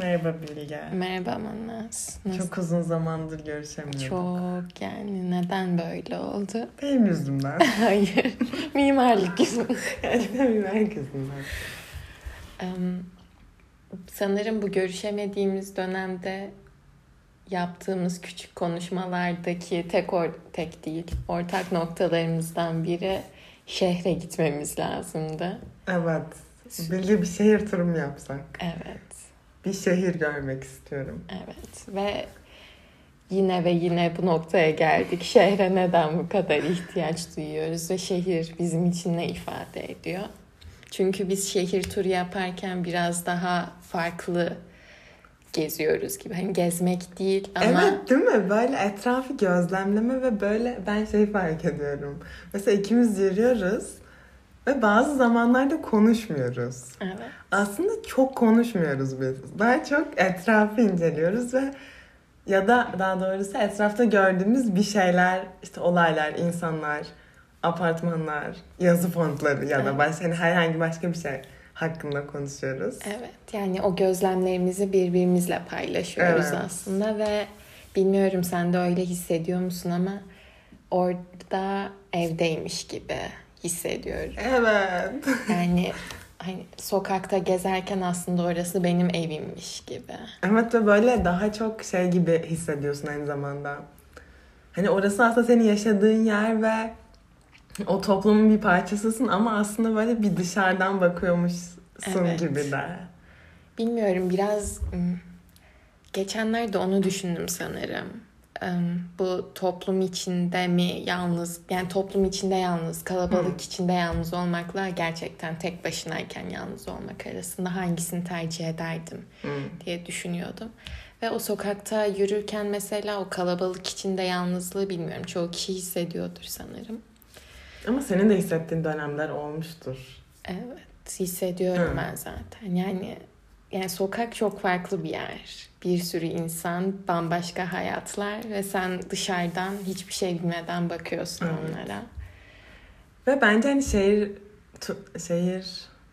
Merhaba Bilge. Merhaba Manas. Nasıl? Çok uzun zamandır görüşemiyorduk. Çok yani neden böyle oldu? Benim yüzümden. Hayır. Mimarlık yüzünden. Gerçekten mimarlık yüzümden. Em, sanırım bu görüşemediğimiz dönemde yaptığımız küçük konuşmalardaki tek or tek değil ortak noktalarımızdan biri şehre gitmemiz lazımdı. Evet. Bilge bir şehir turu mu yapsak? Evet. Bir şehir görmek istiyorum. Evet ve yine ve yine bu noktaya geldik. Şehre neden bu kadar ihtiyaç duyuyoruz ve şehir bizim için ne ifade ediyor? Çünkü biz şehir turu yaparken biraz daha farklı geziyoruz gibi. Hani gezmek değil ama Evet değil mi? Böyle etrafı gözlemleme ve böyle ben şey fark ediyorum. Mesela ikimiz yürüyoruz ve bazı zamanlarda konuşmuyoruz. evet. Aslında çok konuşmuyoruz biz. Daha çok etrafı inceliyoruz ve ya da daha doğrusu etrafta gördüğümüz bir şeyler, işte olaylar, insanlar, apartmanlar, yazı fontları ya da başka hani herhangi başka bir şey hakkında konuşuyoruz. Evet yani o gözlemlerimizi birbirimizle paylaşıyoruz Evet. aslında ve bilmiyorum sen de öyle hissediyor musun ama orada evdeymiş gibi hissediyorum. Evet. Yani hani sokakta gezerken aslında orası benim evimmiş gibi. Evet ve böyle daha çok şey gibi hissediyorsun aynı zamanda. Hani orası aslında senin yaşadığın yer ve o toplumun bir parçasısın ama aslında böyle bir dışarıdan bakıyormuşsun Evet. gibi de. Bilmiyorum biraz geçenlerde onu düşündüm sanırım. Bu toplum içinde mi yalnız yani toplum içinde yalnız kalabalık Hı. içinde yalnız olmakla gerçekten tek başınayken yalnız olmak arasında hangisini tercih ederdim Hı. diye düşünüyordum. Ve o sokakta yürürken mesela o kalabalık içinde yalnızlığı bilmiyorum çoğu kişi hissediyordur sanırım. Ama senin de hissettiğin dönemler olmuştur. Evet, hissediyorum Hı. ben zaten. Yani yani sokak çok farklı bir yer. Bir sürü insan, bambaşka hayatlar ve sen dışarıdan hiçbir şey bilmeden bakıyorsun Evet. onlara. Ve bence hani şehir tu- şehir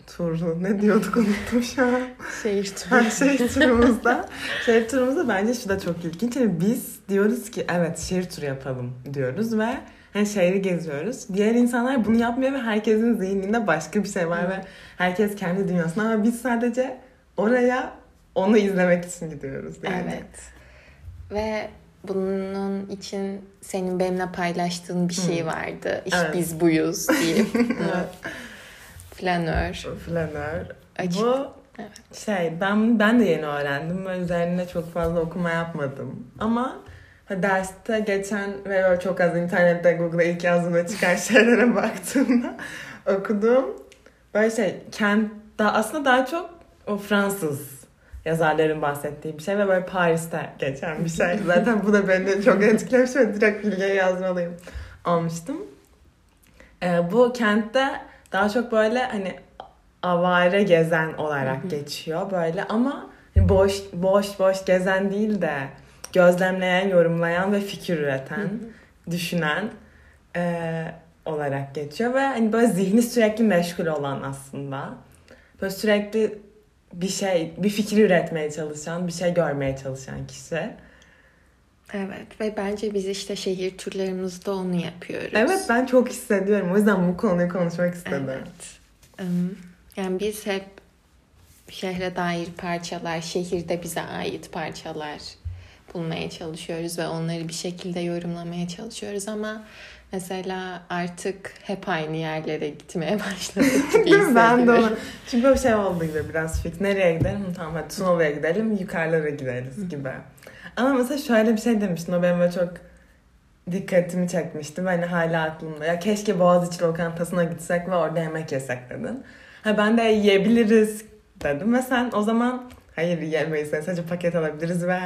turu ne diyorduk unuttum şu an. Şehir turu. şehir turumuzda. şehir turumuzda bence şu da çok ilginç. Hani biz diyoruz ki evet şehir turu yapalım diyoruz ve hani şehri geziyoruz. Diğer insanlar bunu yapmıyor ve herkesin zihninde başka bir şey var ve herkes kendi dünyasında ama biz sadece oraya onu izlemek için gidiyoruz yani. Evet. Ve bunun için senin benimle paylaştığın bir şey vardı. İşte Evet. biz buyuz deyip. Evet. Açık. Bu Evet. şey ben ben de yeni öğrendim ve üzerine çok fazla okuma yapmadım. Ama derste geçen ve çok az internette Google'a ilk yazdığımda çıkan şeylere baktığımda okuduğum böyle şey kent daha aslında daha çok o Fransız yazarların bahsettiği bir şey ve böyle Paris'te geçen bir şey. Zaten bu da beni çok etkilemiş ve direkt bilgiye yazmalıyım almıştım. Ee, bu kentte daha çok böyle hani avare gezen olarak geçiyor böyle ama boş boş boş gezen değil de gözlemleyen, yorumlayan ve fikir üreten, düşünen e, olarak geçiyor ve hani böyle zihni sürekli meşgul olan aslında. Böyle sürekli bir şey, bir fikir üretmeye çalışan, bir şey görmeye çalışan kişi. Evet ve bence biz işte şehir turlarımızda onu yapıyoruz. Evet ben çok hissediyorum. O yüzden bu konuyu konuşmak istedim. Evet. Yani biz hep şehre dair parçalar, şehirde bize ait parçalar bulmaya çalışıyoruz ve onları bir şekilde yorumlamaya çalışıyoruz ama mesela artık hep aynı yerlere gitmeye başladık gibi mi? Ben de hissediyorum. onu. Çünkü bir şey oldu gibi biraz fix. Nereye gidelim? Tamam hadi Tunalı'ya gidelim. Yukarılara gideriz gibi. Ama mesela şöyle bir şey demiştin. O benim böyle çok dikkatimi çekmişti. Hani hala aklımda. Ya keşke Boğaziçi lokantasına gitsek ve orada yemek yesek dedin. Ha ben de yiyebiliriz dedim ve sen o zaman hayır yemeyiz sadece paket alabiliriz ve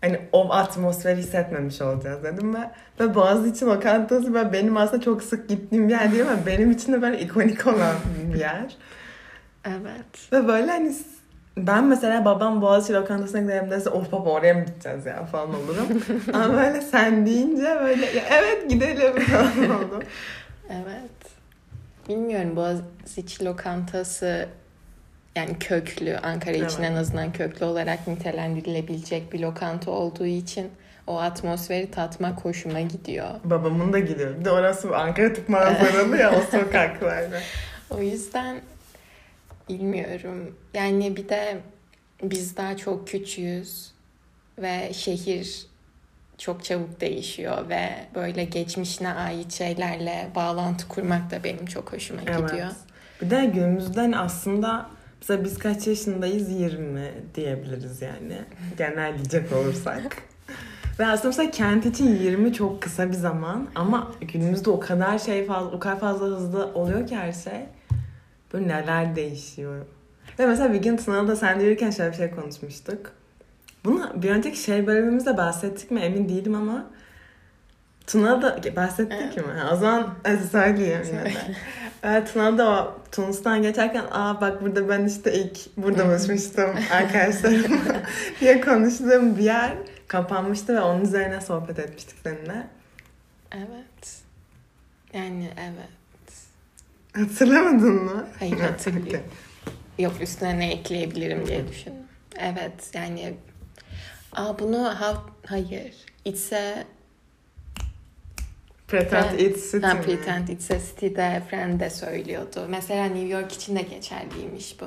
hani o atmosferi hissetmemiş olacağız dedim ve ve Boğaziçi lokantası ve benim aslında çok sık gittiğim bir yer değil ama benim için de böyle ikonik olan bir yer. Evet. Ve böyle hani ben mesela babam Boğaziçi lokantasına gidelim dese of baba oraya mı gideceğiz ya falan olurum. Ama böyle sen deyince böyle "Ya evet gidelim falan oldu. Evet. Bilmiyorum Boğaziçi lokantası yani köklü Ankara için Evet. en azından köklü olarak nitelendirilebilecek bir lokanta olduğu için o atmosferi tatmak hoşuma gidiyor. Babamın da gidiyor. Bir de orası Ankara Tıp manzaralı ya o sokaklarda. O yüzden bilmiyorum. Yani bir de biz daha çok küçüğüz ve şehir çok çabuk değişiyor ve böyle geçmişine ait şeylerle bağlantı kurmak da benim çok hoşuma gidiyor. Evet. Bir de günümüzden aslında mesela biz kaç yaşındayız? 20 diyebiliriz yani. Genelleyecek olursak. Ve aslında mesela kent için 20 çok kısa bir zaman ama günümüzde o kadar şey fazla, o kadar fazla hızlı oluyor ki her şey. Böyle neler değişiyor. Ve mesela bir gün Tuna'da sen de yürürken şöyle bir şey konuşmuştuk. Bunu bir önceki şey bölümümüzde bahsettik mi emin değilim ama Tuna'da bahsettik mi? Ha, O zaman yine de. Evet Tuna'da o Tunus'tan geçerken aa bak burada ben işte ilk burada buluşmuştum arkadaşlarımla diye konuştuğum bir yer kapanmıştı ve onun üzerine sohbet etmiştik seninle. Evet. Yani evet. Hatırlamadın mı? Hayır Ha, hatırlıyorum. okey. Yok üstüne ne ekleyebilirim diye düşündüm. Evet yani Aa bunu ha, hayır. It's a Pretend it's city ha? Pretend It's a City'de Friend de söylüyordu. Mesela New York için de geçerliymiş bu.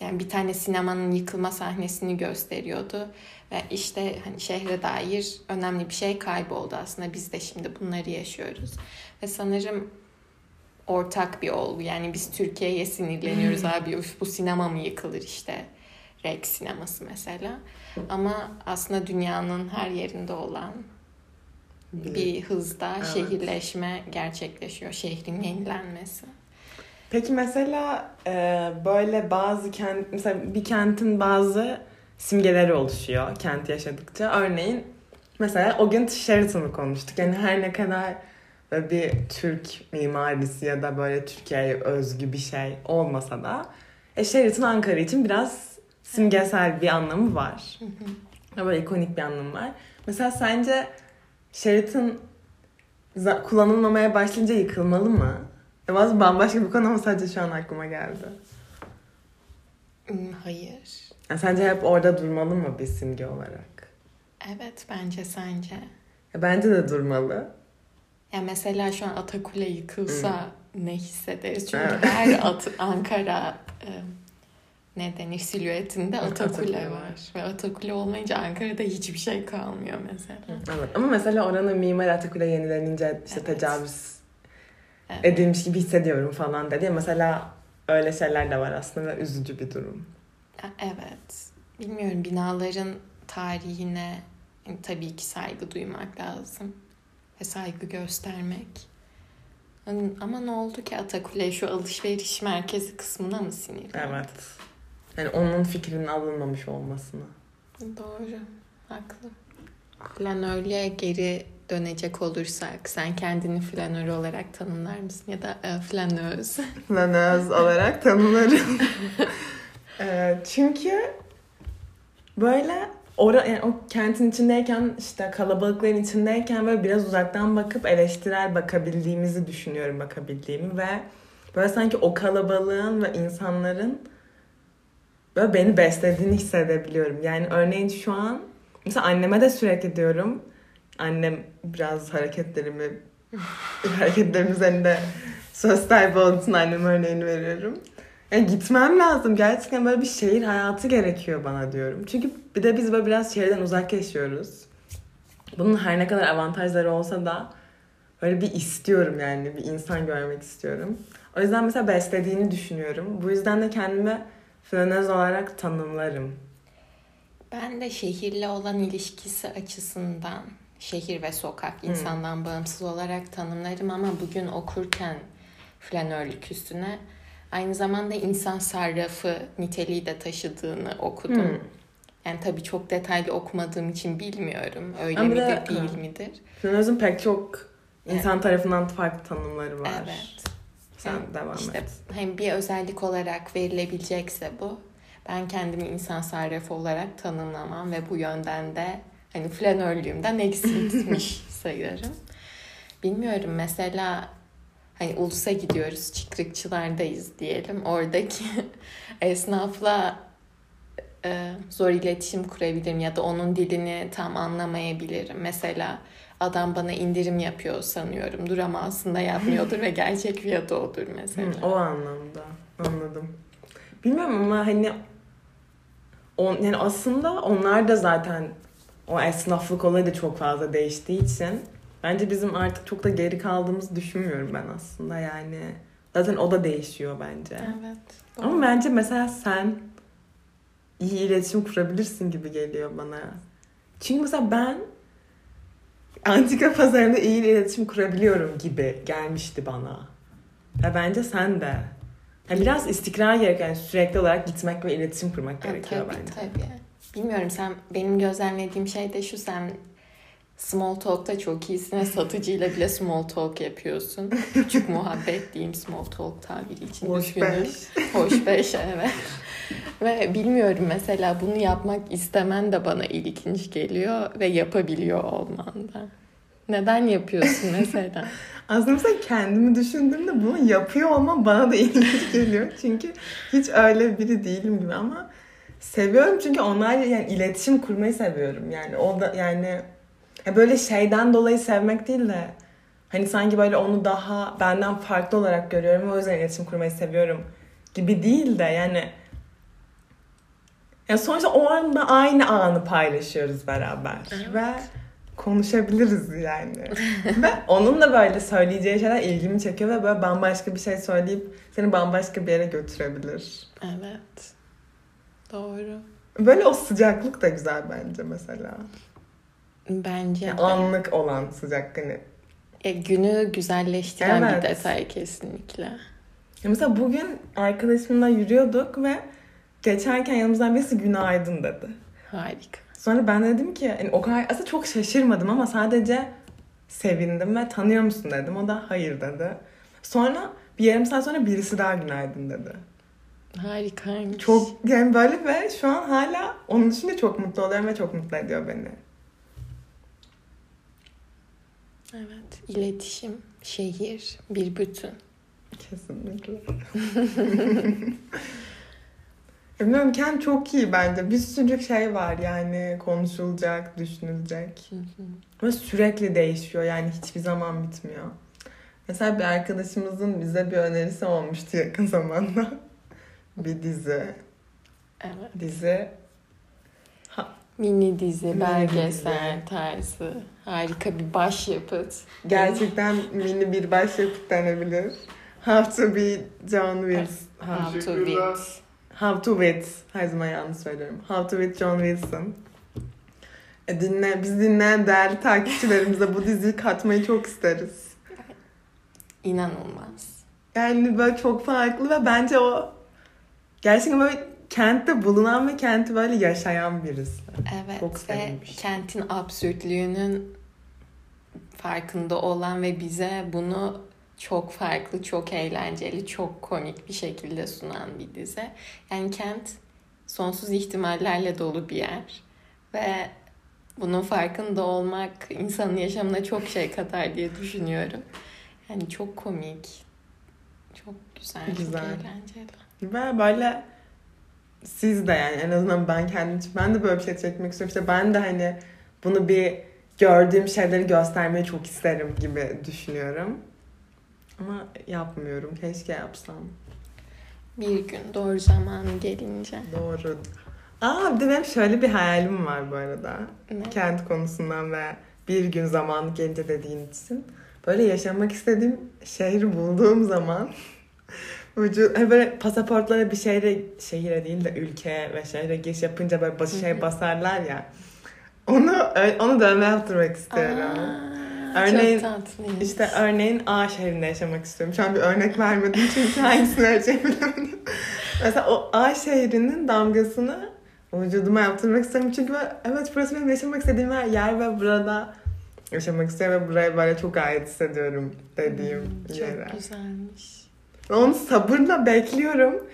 Yani bir tane sinemanın yıkılma sahnesini gösteriyordu. Ve işte hani şehre dair önemli bir şey kayboldu aslında. Biz de şimdi bunları yaşıyoruz. Ve sanırım ortak bir olgu. Yani biz Türkiye'ye sinirleniyoruz abi. Üf, bu sinema mı yıkılır işte. Rex sineması mesela. Ama aslında dünyanın her yerinde olan bir hızda Evet. şehirleşme gerçekleşiyor. Şehrin yenilenmesi. Peki mesela e, böyle bazı kent, mesela bir kentin bazı simgeleri oluşuyor kent yaşadıkça. Örneğin mesela o gün Sheraton'u konuştuk. Yani her ne kadar böyle bir Türk mimarisi ya da böyle Türkiye'ye özgü bir şey olmasa da e, Sheraton Ankara için biraz simgesel bir anlamı var. Böyle ikonik bir anlamı var. Mesela sence Za- kullanılmamaya başlayınca yıkılmalı mı? Ya Bazı bambaşka bir konu ama sadece şu an aklıma geldi. Hmm, Hayır. Ya sence hep orada durmalı mı bir simge olarak? Evet bence sence. Ya bence de durmalı. Ya mesela şu an Atakule yıkılsa ne hissederiz? Çünkü Evet. her at Ankara e, ne denir silüetinde Atakule var. Ve Atakule olmayınca Ankara'da hiçbir şey kalmıyor mesela. Evet. Ama mesela oranın mimar Atakule yenilenince işte Evet. tecavüz Evet. edilmiş gibi hissediyorum falan dedi. Mesela öyle şeyler de var aslında ve üzücü bir durum. Evet. Bilmiyorum binaların tarihine tabii ki saygı duymak lazım. Ve saygı göstermek. Ama- ne oldu ki Atakule şu alışveriş merkezi kısmına mı sinirli? Evet. Yani onun fikrinin alınmamış olmasına. Doğru. Haklı. Flanörlüğe geri dönecek olursak sen kendini flanör olarak tanımlar mısın? Ya da e, flanöz. Flanöz olarak tanımlarım. Ee, çünkü böyle ora, yani o kentin içindeyken işte kalabalıkların içindeyken böyle biraz uzaktan bakıp eleştirel bakabildiğimizi düşünüyorum bakabildiğimi ve böyle sanki o kalabalığın ve insanların böyle beni beslediğini hissedebiliyorum. Yani örneğin şu an mesela anneme de sürekli diyorum annem biraz hareketlerimi hareketlerim üzerinde söz sahibi olduğu için anneme örneğini veriyorum. Yani gitmem lazım. Gerçekten böyle bir şehir hayatı gerekiyor bana diyorum. Çünkü bir de biz böyle biraz şehirden uzak yaşıyoruz. Bunun her ne kadar avantajları olsa da böyle bir istiyorum yani. Bir insan görmek istiyorum. O yüzden mesela beslediğini düşünüyorum. Bu yüzden de kendimi flanöz olarak tanımlarım. Ben de şehirle olan ilişkisi açısından şehir ve sokak insandan bağımsız olarak tanımlarım ama bugün okurken flanörlük üstüne aynı zamanda insan sarrafı niteliği de taşıdığını okudum. Hmm. Yani tabii çok detaylı okumadığım için bilmiyorum. Öyle Ama midir de- değil ha. midir? Flanözün pek çok insan tarafından farklı tanımları var. Evet. Sen Yani devam işte et. hem bir özellik olarak verilebilecekse bu. Ben kendimi insan sarrafı olarak tanımlamam ve bu yönden de hani flanörlüğümden eksiltmiş sayarım. Bilmiyorum mesela hani ulusa gidiyoruz, çıkrıkçılardayız diyelim. Oradaki esnafla e, zor iletişim kurabilirim ya da onun dilini tam anlamayabilirim. Mesela adam bana indirim yapıyor sanıyorumdur ama aslında yapmıyordur ve gerçek fiyatı odur mesela. Hı, o anlamda anladım. Bilmiyorum ama hani on, yani aslında onlar da zaten o esnaflık olayı da çok fazla değiştiği için bence bizim artık çok da geri kaldığımızı düşünmüyorum ben aslında yani. Zaten o da değişiyor bence. Evet. doğru. Ama bence mesela sen iyi iletişim kurabilirsin gibi geliyor bana. Çünkü mesela ben antika pazarında iyi iletişim kurabiliyorum gibi gelmişti bana. Ve bence sen de. Yani biraz istikrar gerekiyor. Yani sürekli olarak gitmek ve iletişim kurmak Ha, gerekiyor tabii, bence. Tabii. Bilmiyorum sen benim gözlemlediğim şey de şu sen small talk'ta çok iyisin ve satıcıyla bile small talk yapıyorsun. Küçük muhabbet diyeyim small talk tabiri için Hoş beş. Hoş beş evet. ve bilmiyorum mesela bunu yapmak istemen de bana ilginç geliyor ve yapabiliyor olman da. Neden yapıyorsun mesela? Aslında mesela kendimi düşündüğümde bunu yapıyor olmam bana da ilginç geliyor. Çünkü hiç öyle biri değilim gibi ama seviyorum çünkü onlarla yani iletişim kurmayı seviyorum. Yani o da yani ya böyle şeyden dolayı sevmek değil de hani sanki böyle onu daha benden farklı olarak görüyorum ve o yüzden iletişim kurmayı seviyorum gibi değil de yani ya sonuçta o anda aynı anı paylaşıyoruz beraber Evet. ve konuşabiliriz yani. ve onun da böyle söyleyeceği şeyler ilgimi çekiyor ve böyle bambaşka bir şey söyleyip seni bambaşka bir yere götürebilir. evet. Doğru. Böyle o sıcaklık da güzel bence mesela. Bence Yani anlık olan sıcak hani. E, günü güzelleştiren Evet. bir detay kesinlikle. Ya Mesela bugün arkadaşımla yürüyorduk ve geçerken yanımızdan birisi günaydın dedi. Harika. Sonra ben dedim ki hani o kadar aslında çok şaşırmadım ama sadece sevindim ve tanıyor musun dedim. O da hayır dedi. Sonra bir yarım saat sonra birisi daha günaydın dedi. Harikaymış. Çok yani böyle ve şu an hala onun için de çok mutlu oluyorum ve çok mutlu ediyor beni. Evet. İletişim, şehir, bir bütün. Kesinlikle. Bilmiyorum Kent çok iyi bence. Bir sürü şey var yani konuşulacak, düşünülecek. Hı hı. Ve sürekli değişiyor yani hiçbir zaman bitmiyor. Mesela bir arkadaşımızın bize bir önerisi olmuştu yakın zamanda. bir dizi. Evet. Dizi. Mini dizi, Mini belgesel dizi. tarzı. Harika bir başyapıt. Gerçekten mini bir başyapıt denebilir. How to be John Wilson. How to. Beat. How to Wit. Her zaman yanlış söylüyorum. How to Wit John Wilson. E, dinle, biz dinleyen değerli takipçilerimize bu diziyi katmayı çok isteriz. İnanılmaz. Yani böyle çok farklı ve bence o gerçekten böyle kentte bulunan ve kenti böyle yaşayan birisi. Evet Çok ve sevmiş. kentin absürtlüğünün farkında olan ve bize bunu çok farklı, çok eğlenceli, çok komik bir şekilde sunan bir dizi. Yani kent sonsuz ihtimallerle dolu bir yer ve bunun farkında olmak insanın yaşamına çok şey katar diye düşünüyorum. Yani çok komik, çok güzel, Güzel. çok eğlenceli. Ve böyle siz de yani en azından ben kendim için ben de böyle bir şey çekmek istiyorum. İşte ben de hani bunu bir gördüğüm şeyleri göstermeyi çok isterim gibi düşünüyorum. Ama yapmıyorum. Keşke yapsam. Bir gün doğru zaman gelince. Doğru. Aa bir de benim şöyle bir hayalim var bu arada. Ne? Kent konusundan ve bir gün zaman gelince dediğin için. Böyle yaşamak istediğim şehri bulduğum zaman vücut, hani böyle pasaportlara bir şehre, şehire değil de ülkeye ve şehre giriş yapınca böyle başı şey basarlar ya. Onu onu dövme yaptırmak istiyorum. Aa, Örneğin, çok. İşte örneğin A şehrinde yaşamak istiyorum. Şu an bir örnek vermedim çünkü hangisini vereceğimi bilmiyorum. Mesela o A şehrinin damgasını vücuduma yaptırmak istiyorum. Çünkü ben, evet burası benim yaşamak istediğim yer ve burada yaşamak istiyorum ve buraya böyle çok ait hissediyorum dediğim Hmm, yere. Çok güzelmiş. Onu sabırla bekliyorum.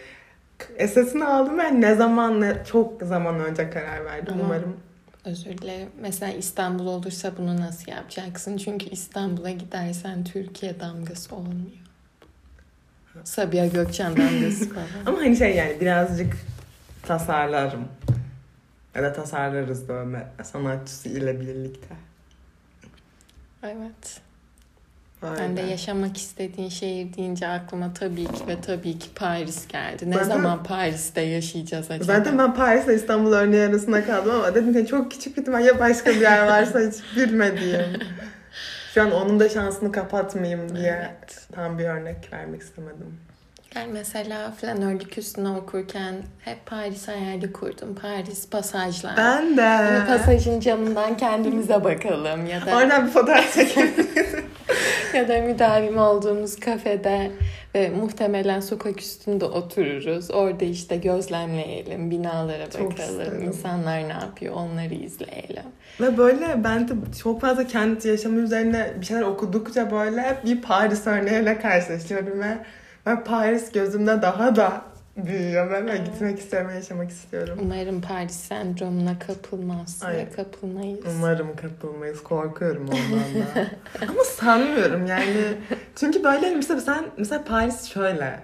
Esasını aldım ve ne zaman ne çok zaman önce karar verdim Ama- umarım. Özür dilerim. Mesela İstanbul olursa bunu nasıl yapacaksın? Çünkü İstanbul'a gidersen Türkiye damgası olmuyor. Sabiha Gökçen damgası falan. Ama hani şey yani birazcık tasarlarım. Ya da tasarlarız dövme sanatçısı ile birlikte. evet. Öyle. Ben de yaşamak istediğin şehir deyince aklıma tabii ki ve tabii ki Paris geldi. Ne Zaten- zaman Paris'te yaşayacağız acaba? Zaten ben Paris'le İstanbul örneği arasında kaldım ama dedim ki çok küçük bir ihtimal ya başka bir yer varsa hiç bilmediğim. Şu an onun da şansını kapatmayayım diye Evet. tam bir örnek vermek istemedim. Ben mesela flanörlük üstüne okurken hep Paris hayali kurdum. Paris pasajlar. Ben de. Bu pasajın camından kendimize bakalım ya da Oradan bir fotoğraf çekelim. Ya da müdavim olduğumuz kafede ve muhtemelen sokak üstünde otururuz. Orada işte gözlemleyelim, binalara Çok bakalım, isterim. insanlar ne yapıyor onları izleyelim. Ve böyle ben de çok fazla kent yaşamı üzerine bir şeyler okudukça böyle bir Paris örneğiyle karşılaşıyorum ve ben Paris gözümde daha da büyüyor ben Evet. gitmek istiyorum, yaşamak istiyorum. Umarım Paris sendromuna kapılmaz Ay. kapılmayız. Umarım kapılmayız. Korkuyorum ondan da. Ama sanmıyorum yani. Çünkü böyle hani mesela sen mesela Paris şöyle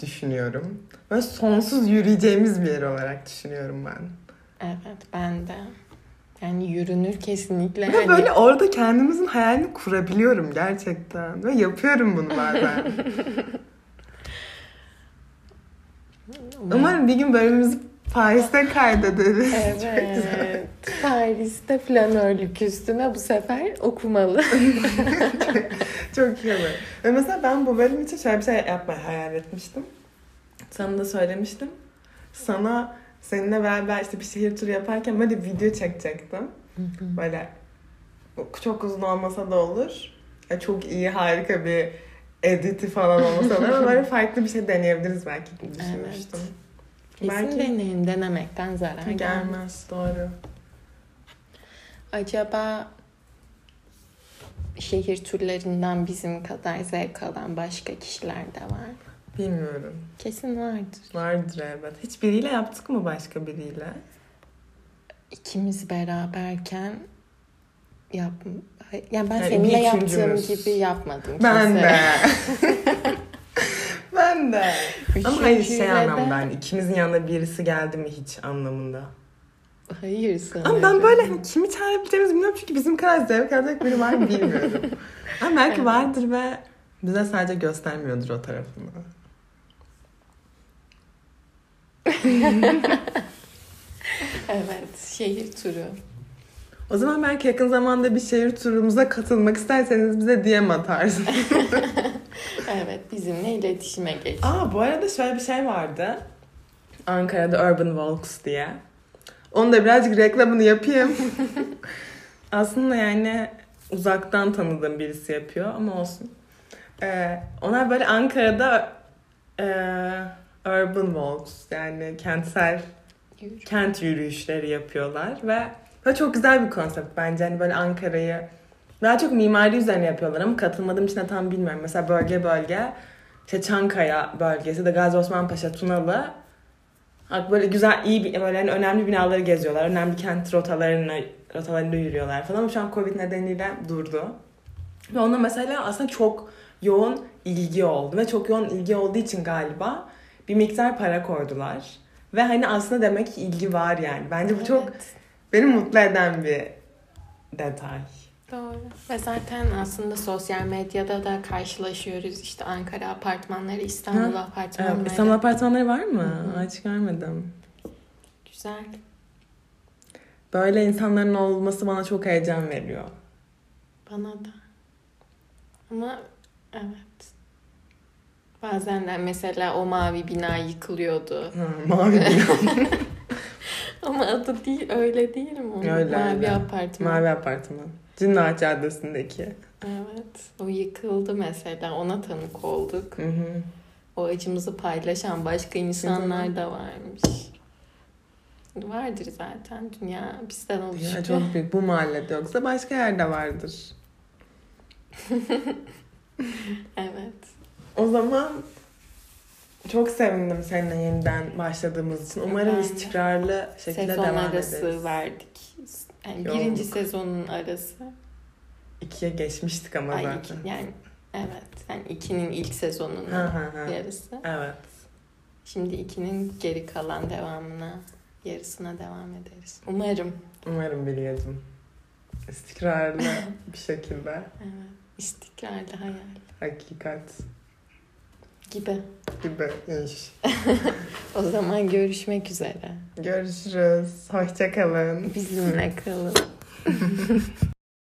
düşünüyorum. Böyle sonsuz yürüyeceğimiz bir yer olarak düşünüyorum ben. Evet ben de. Yani yürünür kesinlikle. Ve Hani böyle orada kendimizin hayalini kurabiliyorum gerçekten. Ve yapıyorum bunu bazen. Umarım bir gün bölümümüzü Paris'te kaydederiz. Evet. Paris'te flanörlük üstüne bu sefer okumalı. Çok iyi olur. Ve mesela ben bu bölüm için şöyle bir şey yapmayı hayal etmiştim. Sana da söylemiştim. Sana seninle beraber işte bir şehir turu yaparken böyle video çekecektim. Böyle çok uzun olmasa da olur. Çok iyi harika bir editi falan olmasa da ama böyle farklı bir şey deneyebiliriz belki diye düşünmüştüm. Kesin Belki- deneyin. Denemekten zarar gelmez. Gelmez doğru. Acaba şehir turlarından bizim kadar zevk alan başka kişiler de var. Bilmiyorum. Kesin vardır. Vardır elbet. Hiç biriyle yaptık mı başka biriyle? İkimiz beraberken yap yani ben Yani seninle yaptığım gibi yapmadım. Ben kimse. de. ben de. Ama hayır şey anlamda hani ikimizin yanında birisi geldi mi hiç anlamında. Hayır sanırım. Ama ben böyle hani kimi çağırabileceğimizi bilmiyorum çünkü bizim kadar zevk alacak biri var mı bilmiyorum. Ama belki Evet. vardır ve bize sadece göstermiyordur o tarafını. Evet, şehir turu. O zaman belki yakın zamanda bir şehir turumuza katılmak isterseniz bize DM atarsınız. Evet, bizimle iletişime geç. Aa bu arada şöyle bir şey vardı. Ankara'da Urban Walks diye. Onu da birazcık reklamını yapayım. Aslında yani uzaktan tanıdığım birisi yapıyor ama olsun. Ee, onlar böyle Ankara'da e, Urban Walks yani kentsel Yürü. kent yürüyüşleri yapıyorlar ve böyle çok güzel bir konsept bence. Hani böyle Ankara'yı daha çok mimari üzerine yapıyorlar ama katılmadığım için de tam bilmiyorum. Mesela bölge bölge işte Çankaya bölgesi de Gazi Osman Paşa, Tunalı. Böyle güzel, iyi bir, böyle hani önemli binaları geziyorlar. Önemli kent rotalarını, rotalarında yürüyorlar falan ama şu an Covid nedeniyle durdu. Ve ona mesela aslında çok yoğun ilgi oldu. Ve çok yoğun ilgi olduğu için galiba bir miktar para koydular. Ve hani aslında demek ki ilgi var yani. Bence bu çok Evet, beni mutlu eden bir detay. Doğru. Ve zaten aslında sosyal medyada da karşılaşıyoruz. İşte Ankara apartmanları, İstanbul Ha, apartmanları. Evet, İstanbul apartmanları var mı? Hı hı. Hiç görmedim. Güzel. Böyle insanların olması bana çok heyecan veriyor. Bana da. Ama evet. Bazen de mesela o mavi bina yıkılıyordu. Ha, mavi bina. Ama adı değil öyle değil mi? onun? Öyle, mavi öyle. apartman. mavi apartman. Cinnaat Caddesi'ndeki. Evet. O yıkıldı mesela. Ona tanık olduk. Hı hı. O acımızı paylaşan başka insanlar da varmış. Vardır zaten. Dünya bizden oluşuyor. Ya çok büyük. Bu mahallede yoksa başka yerde vardır. Evet. O zaman çok sevindim seninle yeniden başladığımız için. Umarım Ben istikrarlı şekilde Sezon devam arası ederiz. verdik. Yani Yoğunluk. birinci sezonun arası. İkiye geçmiştik ama Ay zaten. iki, yani Evet. Yani ikinin ilk sezonunun Hı hı hı. yarısı. Evet. Şimdi ikinin geri kalan devamına, yarısına devam ederiz. Umarım. Umarım Bilya'cığım istikrarlı bir şekilde Evet. İstikrarlı hayal hakikat gibi. gibi iş. O zaman görüşmek üzere. Görüşürüz. Hoşça kalın. Bizimle kalın.